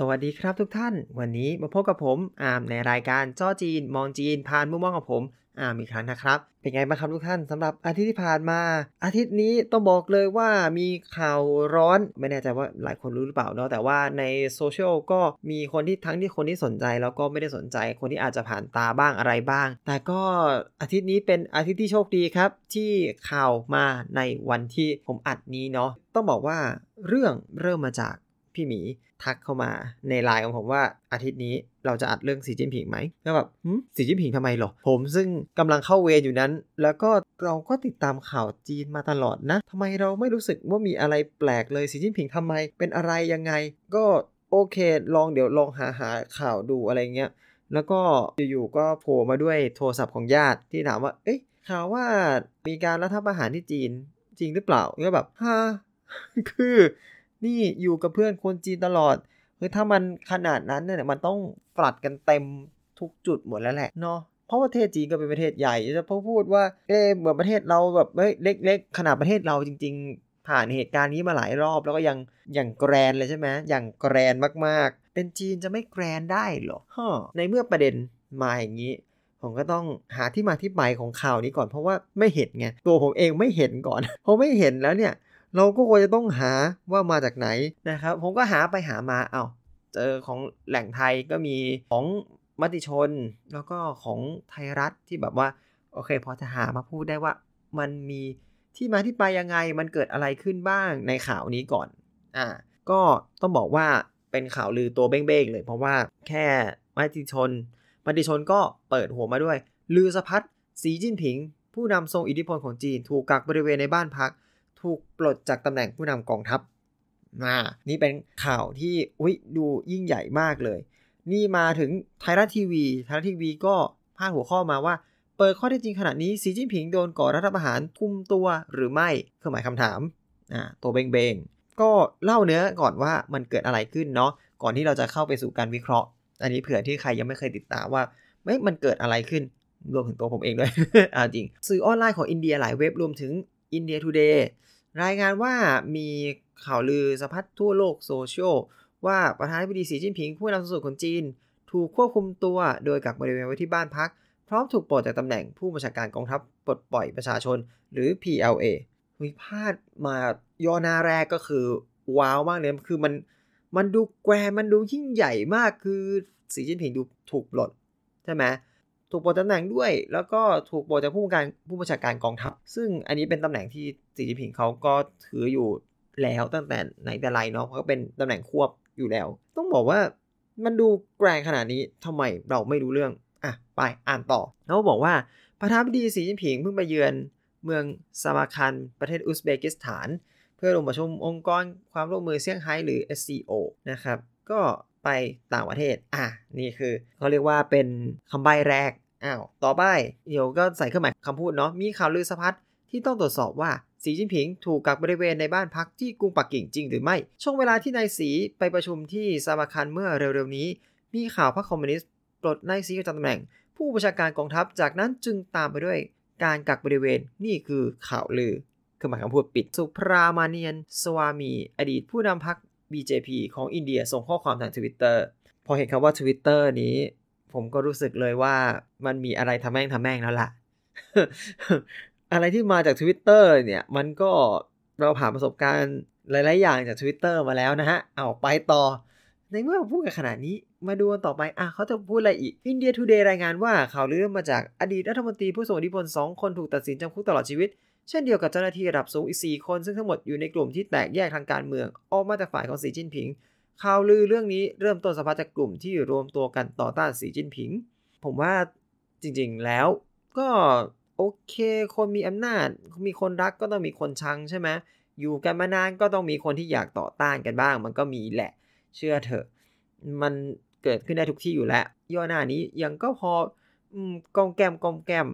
สวัสดีครับทุกท่าน วันนี้มาพบกับผมอามในรายการจ้อจีน มองจีนผ่านมุมมองของผมอามอีกครั้งนะครับ เป็นไงบ้างครับทุกท่านสำหรับอาทิตย์ที่ผ่านมา อาทิตย์นี้ต้องบอกเลยว่ามีข่าวร้อนไม่แน่ใจว่าหลายคนรู้หรือเปล่าเนาะแต่ว่าในโซเชียลก็มีคนที่ทั้งที่คนที่สนใจแล้วก็ไม่ได้สนใจคนที่อาจจะผ่านตาบ้างอะไรบ้าง แต่ก็อาทิตย์นี้เป็นอาทิตย์ที่โชคดีครับ ที่ข่าวมาในวันที่ผมอัดนี้เนาะต้องบอกว่าเรื่องเริ่มมาจาก พี่หมีทักเข้ามาในไลน์ของผมว่าอาทิตย์นี้เราจะอัดเรื่องสีจิ้นผิงไหมแล้วแบบสีจิ้นผิงทำไมหรอ ผมซึ่งกำลังเข้าเวรอยู่นั้น แล้วก็เราก็ติดตามข่าวจีนมาตลอดนะทำไมเราไม่รู้สึกว่ามีอะไรแปลกเลยสีจิ้นผิงทำไม เป็นอะไรยังไง ก็โอเค ลองเดี๋ยวลองหาหาข่าวดูอะไรเงี้ยแล้วก็อยู่ๆก็โผล่มาด้วยโทรศัพท์ของญาติที่ถามว่า เอ๊ะข่าวว่ามีการรัฐประหารที่จีนจริงหรือเปล่าก็แบบฮะคือ นี่อยู่กับเพื่อนคนจีนตลอดเฮ้ยถ้ามันขนาดนั้นเนี่ยมันต้องปรัดกันเต็มทุกจุดหมดแล้วแหละเนาะเพราะประเทศจีนก็เป็นประเทศใหญ่จะพพูดว่าเออเหมือนประเทศเราแบบเฮ้ยเล็กๆขนาดประเทศเราจริง ๆ ผ่านเหตุการณ์นี้มาหลายรอบ แล้วก็ยังอย่างแกรนเลยใช่ไหมอย่างแกรนมากๆ เป็นจีนจะไม่แกรนได้หรอฮะในเมื่อประเด็นมาอย่างนี้ ผมก็ต้องหาที่มาที่ไปของข่าวนี้ก่อน เพราะว่าไม่เห็นไงตัวผมเองไม่เห็นก่อนพอไม่เห็นแล้วเนี่ย เราก็ควรจะต้องหาว่ามาจากไหนนะครับ ผมก็หาไปหามาเอา้าเจอของแหล่งไทยก็มีของมติชน แล้วก็ของไทยรัฐที่แบบว่าโอเคพอจะหามาพูดได้ว่ามันมีที่มาที่ไปยังไงมันเกิดอะไรขึ้นบ้างในข่าวนี้ก่อนอ่าก็ต้องบอกว่าเป็นข่าวลือตัวเบ้งๆเลย เพราะว่าแค่มติชนมติชนก็เปิดหัวมาด้วย ลือสะพัดสีจิ้นผิง ผู้นำทรงอิทธิพลของจีน ถูกกักบริเวณในบ้านพัก ถูกปลดจากตำแหน่งผู้นำกองทัพมานี่เป็นข่าวที่อุ้ยดูยิ่งใหญ่มากเลย นี่มาถึงไทยรัฐทีวี ไทยรัฐทีวีก็พาดหัวข้อมาว่า เปิดข้อเท็จจริงขณะนี้สีจิ้นผิงโดนก่อรัฐประหารคุมตัวหรือไม่เครื่องหมายคำถามอ่าตัวเบงเบงก็เล่าเนื้อก่อนว่ามันเกิดอะไรขึ้นเนาะก่อนที่เราจะเข้าไปสู่การวิเคราะห์ อันนี้เผื่อที่ใครยังไม่เคยติดตามว่าเฮ้ยมันเกิดอะไรขึ้นรวมถึงตัวผมเองด้วยอ่าจริง สื่อออนไลน์ของอินเดียหลายเว็บรวมถึงอินเดียทูเดย์ รายงานว่ามีข่าวลือสะพัดทั่วโลกโซเชียลว่าประธานาธิบดีสีจิ้นผิงผู้นำสูงสุดของจีน ถูกควบคุมตัวโดยกักบริเวณไว้ที่บ้านพัก พร้อมถูกปลดจากตำแหน่งผู้บัญชาการกองทัพปลดปล่อยประชาชนหรือ PLA วิพาดมาย่อหน้าแรกก็คือ ว้าวมากเลยคือมันมันดูแกรมันดูยิ่งใหญ่มากคือสีจิ้นผิงดูถูกปลดใช่ไหม ถูกปลดตำแหน่งด้วย แล้วก็ถูกปลดจากผู้การผู้บัญชาการกองทัพ ซึ่งอันนี้เป็นตำแหน่งที่สีจิ้นผิงเขาก็ถืออยู่แล้วตั้งแต่ไหนแต่ไรเนาะเพราะเป็นตำแหน่งควบอยู่แล้ว ต้องบอกว่ามันดูแกรงขนาดนี้ทำไมเราไม่รู้เรื่อง อะ ไปอ่านต่อเขาบอกว่าประธานาธิบดีสีจิ้นผิงเพิ่งไปเยือนเมืองซามาคันประเทศอุซเบกิสถาน เพื่อลงประชุมองค์กรความร่วมมือเซี่ยงไฮ้หรือ SCO นะครับ ก็ ไปต่างประเทศ อะนี่คือเขาเรียกว่าเป็นคำใบ้แรกอ้าวต่อไปเดี๋ยวก็ใส่เครื่องหมายคำพูดเนาะมีข่าวลือสะพัดที่ต้องตรวจสอบว่าสีจิ้นผิงถูกกักบริเวณในบ้านพักที่กรุงปักกิ่งจริงหรือไม่ ช่วงเวลาที่นายสีไปประชุมที่ซามาร์คันด์เมื่อเร็วๆนี้ มีข่าวพรรคคอมมิวนิสต์ปลดนายสีจากตำแหน่ง ผู้บัญชาการกองทัพจากนั้นจึงตามไปด้วยการกักบริเวณนี่คือข่าวลือคือหมายคำพูดปิด สุพรามาเนียน สวามี อดีตผู้นำพรรค BJP ของอินเดียส่งข้อความทางทวิตเตอร์พอเห็นคำว่าทวิตเตอร์นี้ ผมก็รู้สึกเลยว่ามันมีอะไรทะแม่งทะแม่งแล้วล่ะ อะไรที่มาจาก Twitter เนี่ย มันก็เราผ่านประสบการณ์หลาย ๆ อย่างจาก Twitter มาแล้วนะฮะ เอาไปต่อ ในเมื่อพูดกันขนาดนี้มาดูกันต่อไป อะเขาจะพูดอะไรอีก India Today รายงานว่าข่าวลือมาจากอดีตรัฐมนตรีผู้ทรงอิทธิพล2คนถูกตัดสินจำคุกตลอดชีวิต เช่นเดียวกับเจ้าหน้าที่ระดับสูงอีก 4 คน ซึ่งทั้งหมดอยู่ในกลุ่มที่แตกแยกทางการเมือง ออกมาจากฝ่ายของสีจิ้นผิงข่าวลือเรื่องนี้เริ่มต้นสภาจากกลุ่มที่รวมตัวกันต่อต้านสีจิ้นผิง ผมว่าจริงๆแล้วก็โอเค คนมีอำนาจ มีคนรักก็ต้องมีคนชังใช่ไหมอยู่กันมานานก็ต้องมีคนที่อยากต่อต้านกันบ้าง มันก็มีแหละ เชื่อเถอะ มันเกิดขึ้นได้ทุกที่อยู่แล้ว ย่อหน้านี้ยังก็พอกองแกมกองแกม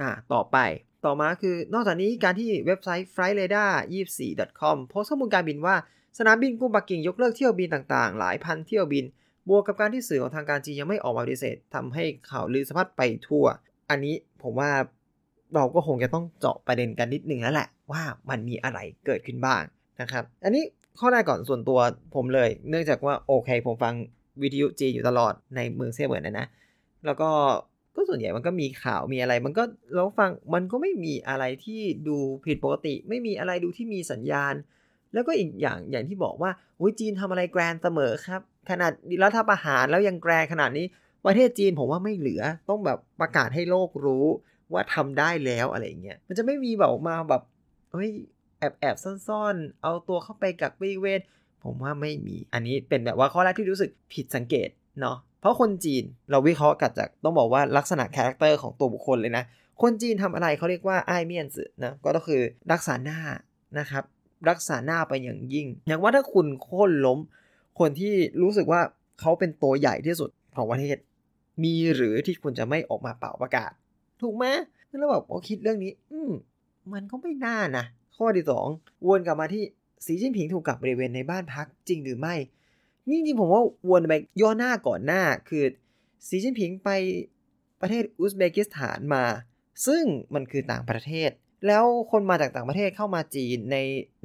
อ่าต่อไป ต่อมาคือนอกจากนี้การที่เว็บไซต์ flightradar24.com โพสต์ข้อมูลการบินว่า สนามบินกรุงปักกิ่งยกเลิกเที่ยวบินต่างๆ หลายพันเที่ยวบิน บวกกับการที่สื่อของทางการจีนยังไม่ออกมาปฏิเสธทำให้ข่าวลือสะพัดไปทั่ว อันนี้ผมว่าเราก็คงจะต้องเจาะประเด็นกันนิดนึงแล้วแหละ ว่ามันมีอะไรเกิดขึ้นบ้างนะครับ อันนี้ข้อแรกก่อนส่วนตัวผมเลย เนื่องจากว่าโอเคผมฟังวิทยุจีอยู่ตลอดในเมืองเซี่ยเหมือนนะนะ แล้วก็ ก็ส่วนใหญ่มันก็มีข่าวมีอะไร มันก็เราฟังมันก็ไม่มีอะไรที่ดูผิดปกติ ไม่มีอะไรดูที่มีสัญญาณ แล้วก็อีกอย่างอย่างที่บอกว่าโอ้ยจีนทำอะไรแกรนเสมอครับ ขนาดรัฐประหารแล้วยัง grand ขนาดนี้ประเทศจีนผมว่าไม่เหลือต้องแบบประกาศให้โลกรู้ว่าทำได้แล้วอะไรเงี้ยมันจะไม่มีแบบมาแบบเฮ้ยแอบแอบซ่อนๆ เอาตัวเข้าไปกักบริเวณผมว่าไม่มี อันนี้เป็นแบบว่าข้อแรกที่รู้สึกผิดสังเกตเนาะ เพราะคนจีนเราวิเคราะห์กันจากต้องบอกว่าลักษณะ character ของตัวบุคคลเลยนะ คนจีนทำอะไรเขาเรียกว่า爱面子นะก็คือรักษาหน้านะครับรักษาหน้าไปอย่างยิ่ง อย่างว่าถ้าคุณโค่นล้ม คนที่รู้สึกว่าเขาเป็นตัวใหญ่ที่สุดของประเทศ มีหรือที่คุณจะไม่ออกมาเป่าประกาศ ถูกไหมแล้วแบบพอคิดเรื่องนี้ อืมมันก็ไม่น่านะ ข้อที่สองวนกลับมาที่สีจิ้นผิงถูกกับบริเวณในบ้านพักจริงหรือไม่ นี่จริงผมว่าวนไปย่อหน้าก่อนหน้า คือสีจิ้นผิงไปประเทศอุซเบกิสถานมา ซึ่งมันคือต่างประเทศ แล้วคนมาจากต่างประเทศเข้ามาจีนใน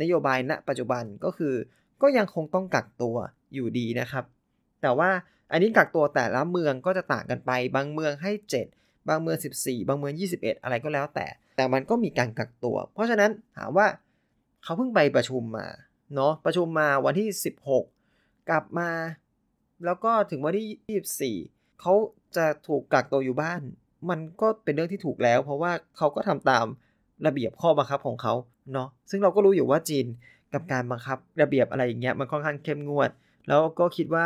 นโยบายณ ปัจจุบันก็คือ ก็ยังคงต้องกักตัวอยู่ดีนะครับ แต่ว่าอันนี้กักตัวแต่ละเมืองก็จะต่างกันไป บางเมืองให้ 7 บางเมือง 14 บางเมือง 21 อะไรก็แล้วแต่ แต่มันก็มีการกักตัว เพราะฉะนั้นถามว่าเขาเพิ่งไปประชุมมาเนาะประชุมมาวันที่ 16 กลับมา แล้วก็ถึงวันที่ 24 เขาจะถูกกักตัวอยู่บ้าน มันก็เป็นเรื่องที่ถูกแล้ว เพราะว่าเขาก็ทำตามระเบียบข้อบังคับของเขาเนาะซึ่งเราก็รู้อยู่ว่าจีนกับการบังคับระเบียบอะไรอย่างเงี้ยมันค่อนข้างเข้มงวด แล้วก็คิดว่า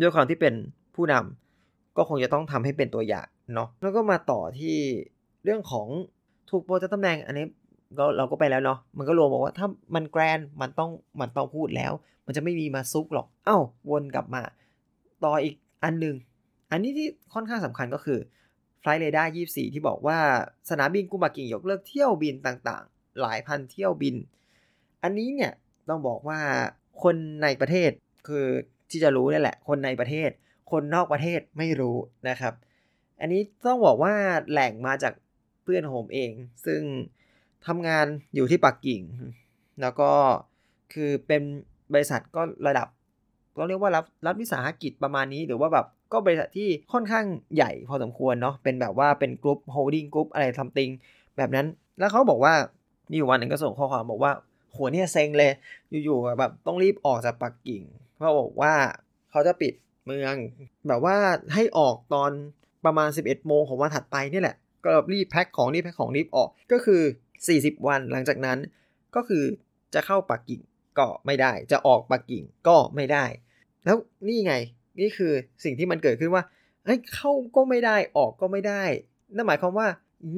ด้วยความที่เป็นผู้นำก็คงจะต้องทำให้เป็นตัวอย่างเนาะแล้วก็มาต่อที่เรื่องของถูกโปรจะตำแหน่งอันนี้ ก็เราก็ไปแล้วเนาะมันก็รวมบอกว่าถ้ามันแกรนมันต้องมันต้องพูดแล้ว มันจะไม่มีมาซุกหรอก เอ้าวนกลับมา ต่ออีกอันหนึ่งอันนี้ที่ค่อนข้างสำคัญก็คือไฟล์เรดาร์24 ที่บอกว่าสนามบินกุมากิงยกเลิกเที่ยวบินต่างๆ หลายพันเที่ยวบิน อันนี้เนี่ยต้องบอกว่าคนในประเทศคือที่จะรู้นี่แหละ คนในประเทศ คนนอกประเทศไม่รู้นะครับ อันนี้ต้องบอกว่าแหล่งมาจากเพื่อนผมเอง ซึ่ง ทำงานอยู่ที่ปักกิ่ง แล้วก็คือเป็นบริษัทก็ระดับก็เรียกว่ารัฐรัฐวิสาหกิจประมาณนี้ หรือว่าแบบก็บริษัทที่ค่อนข้างใหญ่พอสมควรเนาะเป็นแบบว่าเป็น group holding group อะไร something แบบนั้น แล้วเขาบอกว่ามีวันหนึ่งก็ส่งข้อความบอกว่าโหเนี่ยเซ็งเลย อยู่ๆแบบต้องรีบออกจากปักกิ่งเพราะบอกว่าเขาจะปิดเมือง แบบว่าให้ออกตอนประมาณ 11โมงของวันถัดไปนี่แหละ ก็รีบแพ็คของรีบแพ็คของรีบออก ก็คือ 40 วันหลังจากนั้นก็คือจะเข้าปักกิ่งก็ไม่ได้ จะออกปักกิ่งก็ไม่ได้ แล้วนี่ไงนี่คือสิ่งที่มันเกิดขึ้นว่าเอ้ยเข้าก็ไม่ได้ออกก็ไม่ได้นั่นหมายความว่า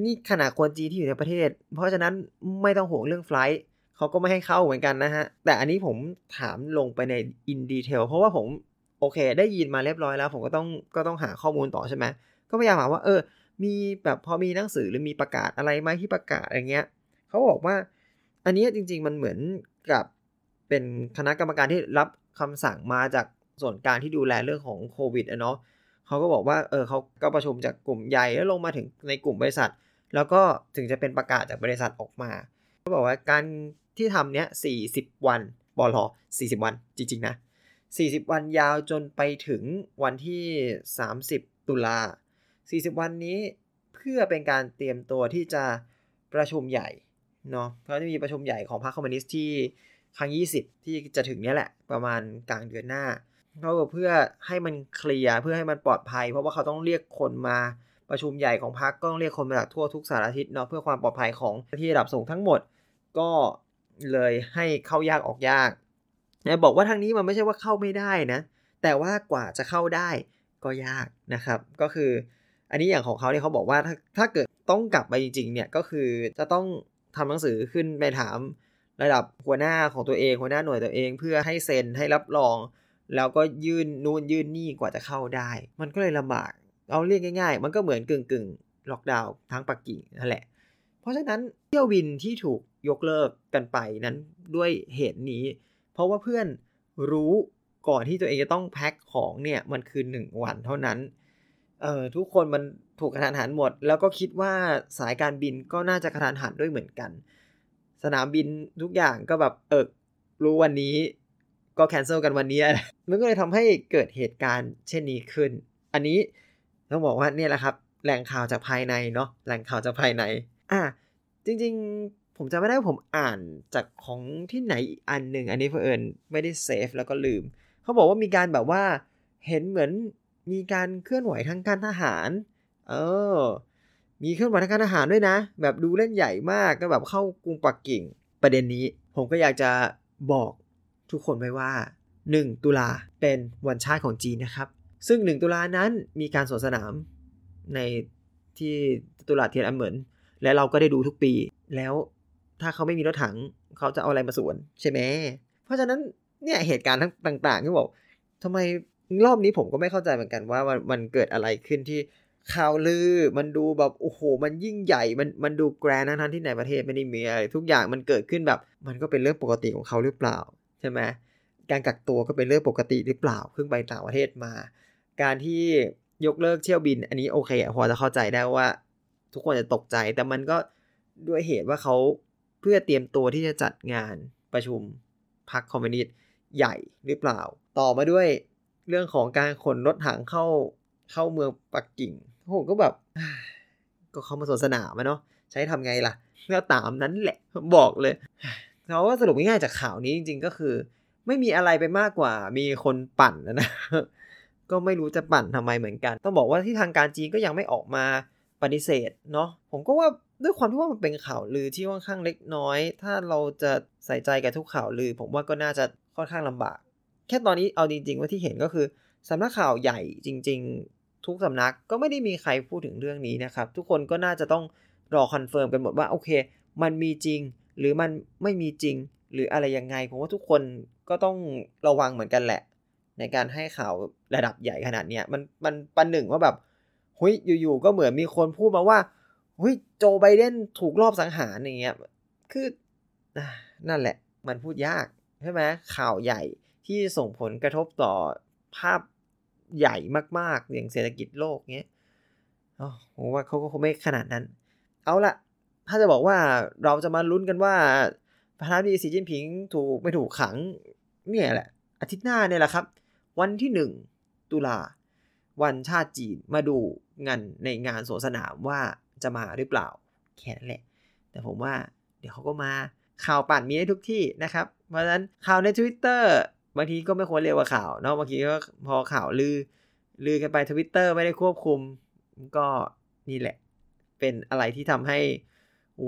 นี่ขนาดคนจีนที่อยู่ในประเทศ เพราะฉะนั้นไม่ต้องห่วงเรื่องไฟล์เขาก็ไม่ให้เข้าเหมือนกันนะฮะ แต่อันนี้ผมถามลงไปในอินดีเทลเพราะว่าผมโอเค ได้ยินมาเรียบร้อยแล้ว ผมก็ต้องก็ต้องหาข้อมูลต่อใช่ไหมก็พยายามหาว่าเออ มีแบบพอมีหนังสือหรือมีประกาศอะไรไหมที่ประกาศอะไรเงี้ยเขาบอกว่า อันนี้จริง ๆ มันเหมือนกับเป็นคณะกรรมการที่รับคำสั่งมาจากส่วนกลางที่ดูแลเรื่องของโควิดอะเนาะเขาก็บอกว่าเออเขาก็ประชุมจากกลุ่มใหญ่แล้วลงมาถึงในกลุ่มบริษัท แล้วก็ถึงจะเป็นประกาศจากบริษัทออกมาเขาบอกว่าการที่ทำเนี้ย40วันบอล40วันจริง ๆ นะ 40 วันยาวจนไปถึงวันที่ 30 ตุลา 40 วันนี้เพื่อเป็นการเตรียมตัวที่จะประชุมใหญ่เนาะเขาจะมีประชุมใหญ่ของพรรคคอมมิวนิสต์ที่ครั้ง 20 ที่จะถึงนี้แหละ ประมาณกลางเดือนหน้าเขาเพื่อให้มันเคลียร์เพื่อให้มันปลอดภัย เพราะว่าเขาต้องเรียกคนมาประชุมใหญ่ของพรรคก็ต้องเรียกคนมาจากทั่วทุกสารทิศเนาะเพื่อความปลอดภัยของที่ระดับสูงทั้งหมด ก็เลยให้เข้ายากออกยากนะบอกว่าทางนี้มันไม่ใช่ว่าเข้าไม่ได้นะ แต่ว่ากว่าจะเข้าได้ก็ยากนะครับ ก็คือ อันนี้อย่างของเขาเนี่ยเขาบอกว่าถ้าถ้าเกิดต้องกลับไปจริงๆเนี่ยก็คือจะต้องทำหนังสือขึ้นไปถามระดับหัวหน้าของตัวเองหัวหน้าหน่วยตัวเองเพื่อให้เซ็นให้รับรอง แล้วก็ยื่นนู่นยื่นนี่กว่าจะเข้าได้ มันก็เลยลำบากเอาเรียกง่าย ๆ มันก็เหมือนกึ่งกึ่งล็อกดาวน์ทั้งปักกิ่งนั่นแหละ เพราะฉะนั้นเที่ยวบินที่ถูกยกเลิกกันไปนั้นด้วยเหตุนี้ เพราะว่าเพื่อนรู้ก่อนที่ตัวเองจะต้องแพ็คของเนี่ยมันคือ 1 วันเท่านั้น เอ่อทุกคนมันถูกกระทันหันหมด แล้วก็คิดว่าสายการบินก็น่าจะกระทันหันด้วยเหมือนกัน สนามบินทุกอย่างก็แบบเออรู้วันนี้ก็แคนเซิลกันวันนี้ มันก็เลยทำให้เกิดเหตุการณ์เช่นนี้ขึ้น อันนี้ต้องบอกว่าเนี่ยแหละครับแหล่งข่าวจากภายในเนาะแหล่งข่าวจากภายใน อะจริง ๆ ผมจะไม่ได้ผมอ่านจากของที่ไหนอีกอันหนึ่งอันนี้เพื่อนไม่ได้เซฟแล้วก็ลืม เขาบอกว่ามีการแบบว่าเห็นเหมือน มีการเคลื่อนไหวทางการทหาร เออ มีเคลื่อนไหวทางการทหารด้วยนะ แบบดูเล่นใหญ่มากก็แบบเข้ากรุงปักกิ่ง ประเด็นนี้ ผมก็อยากจะบอกทุกคนไว้ว่า 1 ตุลาเป็นวันชาติของจีนนะครับ ซึ่ง 1 ตุลานั้นมีการสวนสนามในที่ตุลาเทียนอันเหมือนและเราก็ได้ดูทุกปี แล้วถ้าเขาไม่มีรถถังเขาจะเอาอะไรมาสวนใช่ไหม เพราะฉะนั้นเนี่ยเหตุการณ์ทั้งต่างๆที่บอกทำไม รอบนี้ผมก็ไม่เข้าใจเหมือนกันว่ามันมันเกิดอะไรขึ้นที่ข่าวลือ มันดูแบบโอ้โห มันยิ่งใหญ่ มันมันดูแกรนทั้งที่ในประเทศไม่ได้มีอะไรทุกอย่างมันเกิดขึ้นแบบ มันก็เป็นเรื่องปกติของเขาหรือเปล่าใช่ไหมการกักตัวก็เป็นเรื่องปกติหรือเปล่าเพิ่งไปต่างประเทศมา การที่ยกเลิกเที่ยวบิน อันนี้โอเคพอจะเข้าใจได้ว่า ทุกคนจะตกใจ แต่มันก็ด้วยเหตุว่าเขาเพื่อเตรียมตัวที่จะจัดงานประชุมพรรคคอมมิวนิสต์ใหญ่หรือเปล่า ต่อมาด้วย เรื่องของการขนรถถังเข้าเข้าเมืองปักกิ่งผมก็แบบก็เข้ามาสวนสนามเนาะใช้ทำไงล่ะก็ตามนั้นแหละบอกเลยเขาว่าสรุปง่ายๆจากข่าวนี้จริง ๆ ก็คือ ไม่มีอะไรไปมากกว่ามีคนปั่นนะนะก็ไม่รู้จะปั่นทำไมเหมือนกัน ต้องบอกว่าที่ทางการจีนก็ยังไม่ออกมาปฏิเสธเนาะผมก็ว่าด้วยความที่ว่ามันเป็นข่าวลือที่ค่อนข้างเล็กน้อย ถ้าเราจะใส่ใจกับทุกข่าวลือ ผมว่าก็น่าจะค่อนข้างลำบาก แค่ตอนนี้เอาจริง ๆ ว่าที่เห็นก็คือสำนักข่าวใหญ่จริง ๆ ทุกสำนักก็ไม่ได้มีใครพูดถึงเรื่องนี้นะครับ ทุกคนก็น่าจะต้องรอ confirm กันหมดว่าโอเค มันมีจริง หรือมันไม่มีจริง หรืออะไรยังไงผมว่าทุกคนก็ต้องระวังเหมือนกันแหละ ในการให้ข่าวระดับใหญ่ขนาดเนี้ยมันมันปันหนึ่งว่าแบบเฮ้ยอยู่ๆก็เหมือนมีคนพูดมาว่าเฮ้ยโจไบเดนถูกรอบสังหารอย่างเงี้ยคือนั่นแหละ มันพูดยากใช่ไหมข่าวใหญ่ ที่ส่งผลกระทบต่อภาพใหญ่มาก ๆ อย่างเศรษฐกิจโลกเงี้ยผมว่าเขาก็คงไม่ขนาดนั้น เอาละถ้าจะบอกว่าเราจะมาลุ้นกันว่าประธานาธิบดีสีจิ้นผิงถูกไม่ถูกขังเนี่ยแหละ อาทิตย์หน้าเนี่ยแหละครับ วันที่หนึ่งตุลาวันชาติจีนมาดูงานในงานสวนสนามว่าจะมาหรือเปล่าแค่นั้นแหละ แต่ผมว่าเดี๋ยวเขาก็มาข่าวปั่นมีได้ทุกที่นะครับ เพราะฉะนั้นข่าวใน Twitter บางทีก็ไม่ควรเรียกว่าข่าวเนาะบางทีก็พอข่าวลือ ลือกันไปทวิตเตอร์ไม่ได้ควบคุม ก็นี่แหละ เป็นอะไรที่ทำให้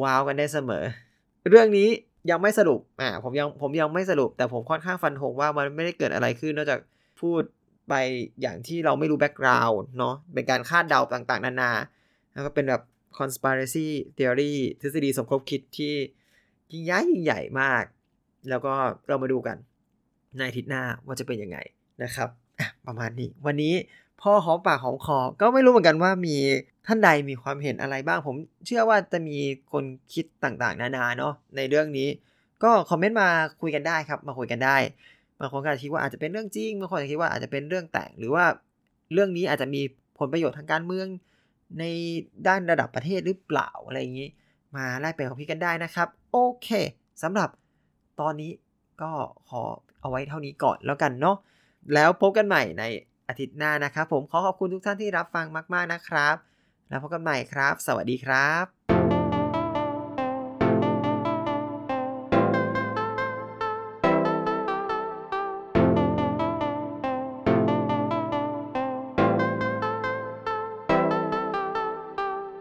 ว้าวกันได้เสมอ เรื่องนี้ยังไม่สรุปอ่าผมยังผมยังไม่สรุป แต่ผมค่อนข้างฟันธงว่ามันไม่ได้เกิดอะไรขึ้นนอกจากพูดไปอย่างที่เราไม่รู้แบ็กกราวน์เนาะเป็นการคาดเดาต่างๆ นานา แล้วก็เป็นแบบ conspiracy theory ทฤษฎีสมคบคิดที่ยิ่งใหญ่ยิ่งใหญ่มาก แล้วก็เรามาดูกัน ในอาทิตย์หน้าว่าจะเป็นยังไงนะครับประมาณนี้ วันนี้พ่อหอมปากหอมคอ ก็ไม่รู้เหมือนกันว่ามีท่านใดมีความเห็นอะไรบ้าง ผมเชื่อว่าจะมีคนคิดต่างๆ นานาเนาะในเรื่องนี้ ก็คอมเมนต์มาคุยกันได้ครับ มาคุยกันได้บางคนก็คิดว่าอาจจะเป็นเรื่องจริงบางคนอาจจะคิดว่าอาจจะเป็นเรื่องแต่ง หรือว่าเรื่องนี้อาจจะมีผลประโยชน์ทางการเมืองในด้านระดับประเทศหรือเปล่าอะไรอย่างนี้ มาไล่เปความคิดกันได้นะครับ โอเคสำหรับตอนนี้ ก็ขอเอาไว้เท่านี้ก่อนแล้วกันเนาะแล้วพบกันใหม่ในอาทิตย์หน้านะครับ ผมขอขอบคุณทุกท่านที่รับฟังมาก ๆนะครับ แล้วพบกันใหม่ครับ สวัสดีครับ